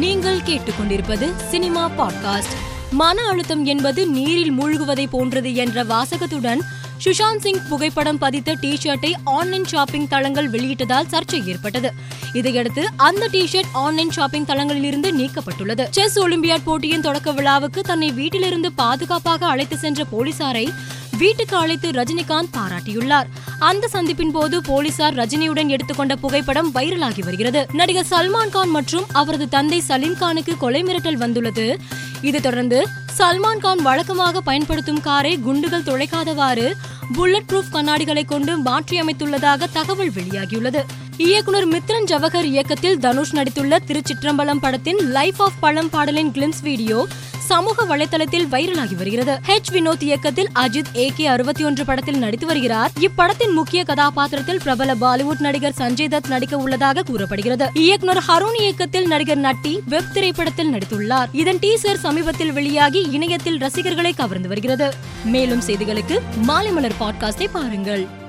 நீங்கள் கேட்டுக்கொண்டிருப்பது cinema podcast. மன அழுத்தம் என்பது நீரில் மூழ்குவதை போன்றது என்ற வாசகத்துடன் சுஷாந்த் சிங் புகைப்படம் பதித்த டி ஷர்ட்டை ஆன்லைன் ஷாப்பிங் தளங்கள் வெளியிட்டதால் சர்ச்சை ஏற்பட்டது. இதையடுத்து அந்த டி ஷர்ட் ஆன்லைன் ஷாப்பிங் தளங்களில் இருந்து நீக்கப்பட்டுள்ளது. செஸ் ஒலிம்பியாட் போட்டியின் தொடக்க விழாவுக்கு தன்னை வீட்டிலிருந்து பாதுகாப்பாக அழைத்து சென்ற போலீசாரை வீட்டுக்கு அழைத்து ரஜினிகாந்த் பாராட்டியுள்ளார். அந்த சந்திப்பின் போது போலீசார் ரஜினியுடன் எடுத்துக்கொண்ட புகைப்படம் வைரலாகி வருகிறது. நடிகர் சல்மான் கான் மற்றும் அவரது தந்தை சலீம் கானுக்கு கொலை மிரட்டல் வந்துள்ளது. இது தொடர்ந்து சல்மான் கான் வழக்கமாக பயன்படுத்தும் காரை குண்டுகள் துளைக்காதவாறு புல்லட் ப்ரூஃப் கண்ணாடிகளை கொண்டு மாற்றியமைத்துள்ளதாக தகவல் வெளியாகியுள்ளது. இயக்குனர் மித்ரன் ஜவஹர் இயக்கத்தில் தனுஷ் நடித்துள்ள திருச்சிற்றம்பலம் படத்தின் லைஃப் ஆஃப் பழம் பாடலின் கிளிம்ஸ் வீடியோ சமூக வலைதளத்தில் வைரலாகி வருகிறது. ஹெச் வினோத் இயக்கத்தில் அஜித் ஏ கே அறுபத்தி ஒன்று படத்தில் நடித்து வருகிறார். இப்படத்தின் முக்கிய கதாபாத்திரத்தில் பிரபல பாலிவுட் நடிகர் சஞ்சய் தத் நடிக்க உள்ளதாக கூறப்படுகிறது. இயக்குனர் ஹருண் இயக்கத்தில் நடிகர் நட்டி வெப் திரைப்படத்தில் நடித்துள்ளார். இதன் டீசர் சமீபத்தில் வெளியாகி இணையத்தில் ரசிகர்களை கவர்ந்து வருகிறது. மேலும் செய்திகளுக்கு மாலை மலர் பாட்காஸ்டை பாருங்கள்.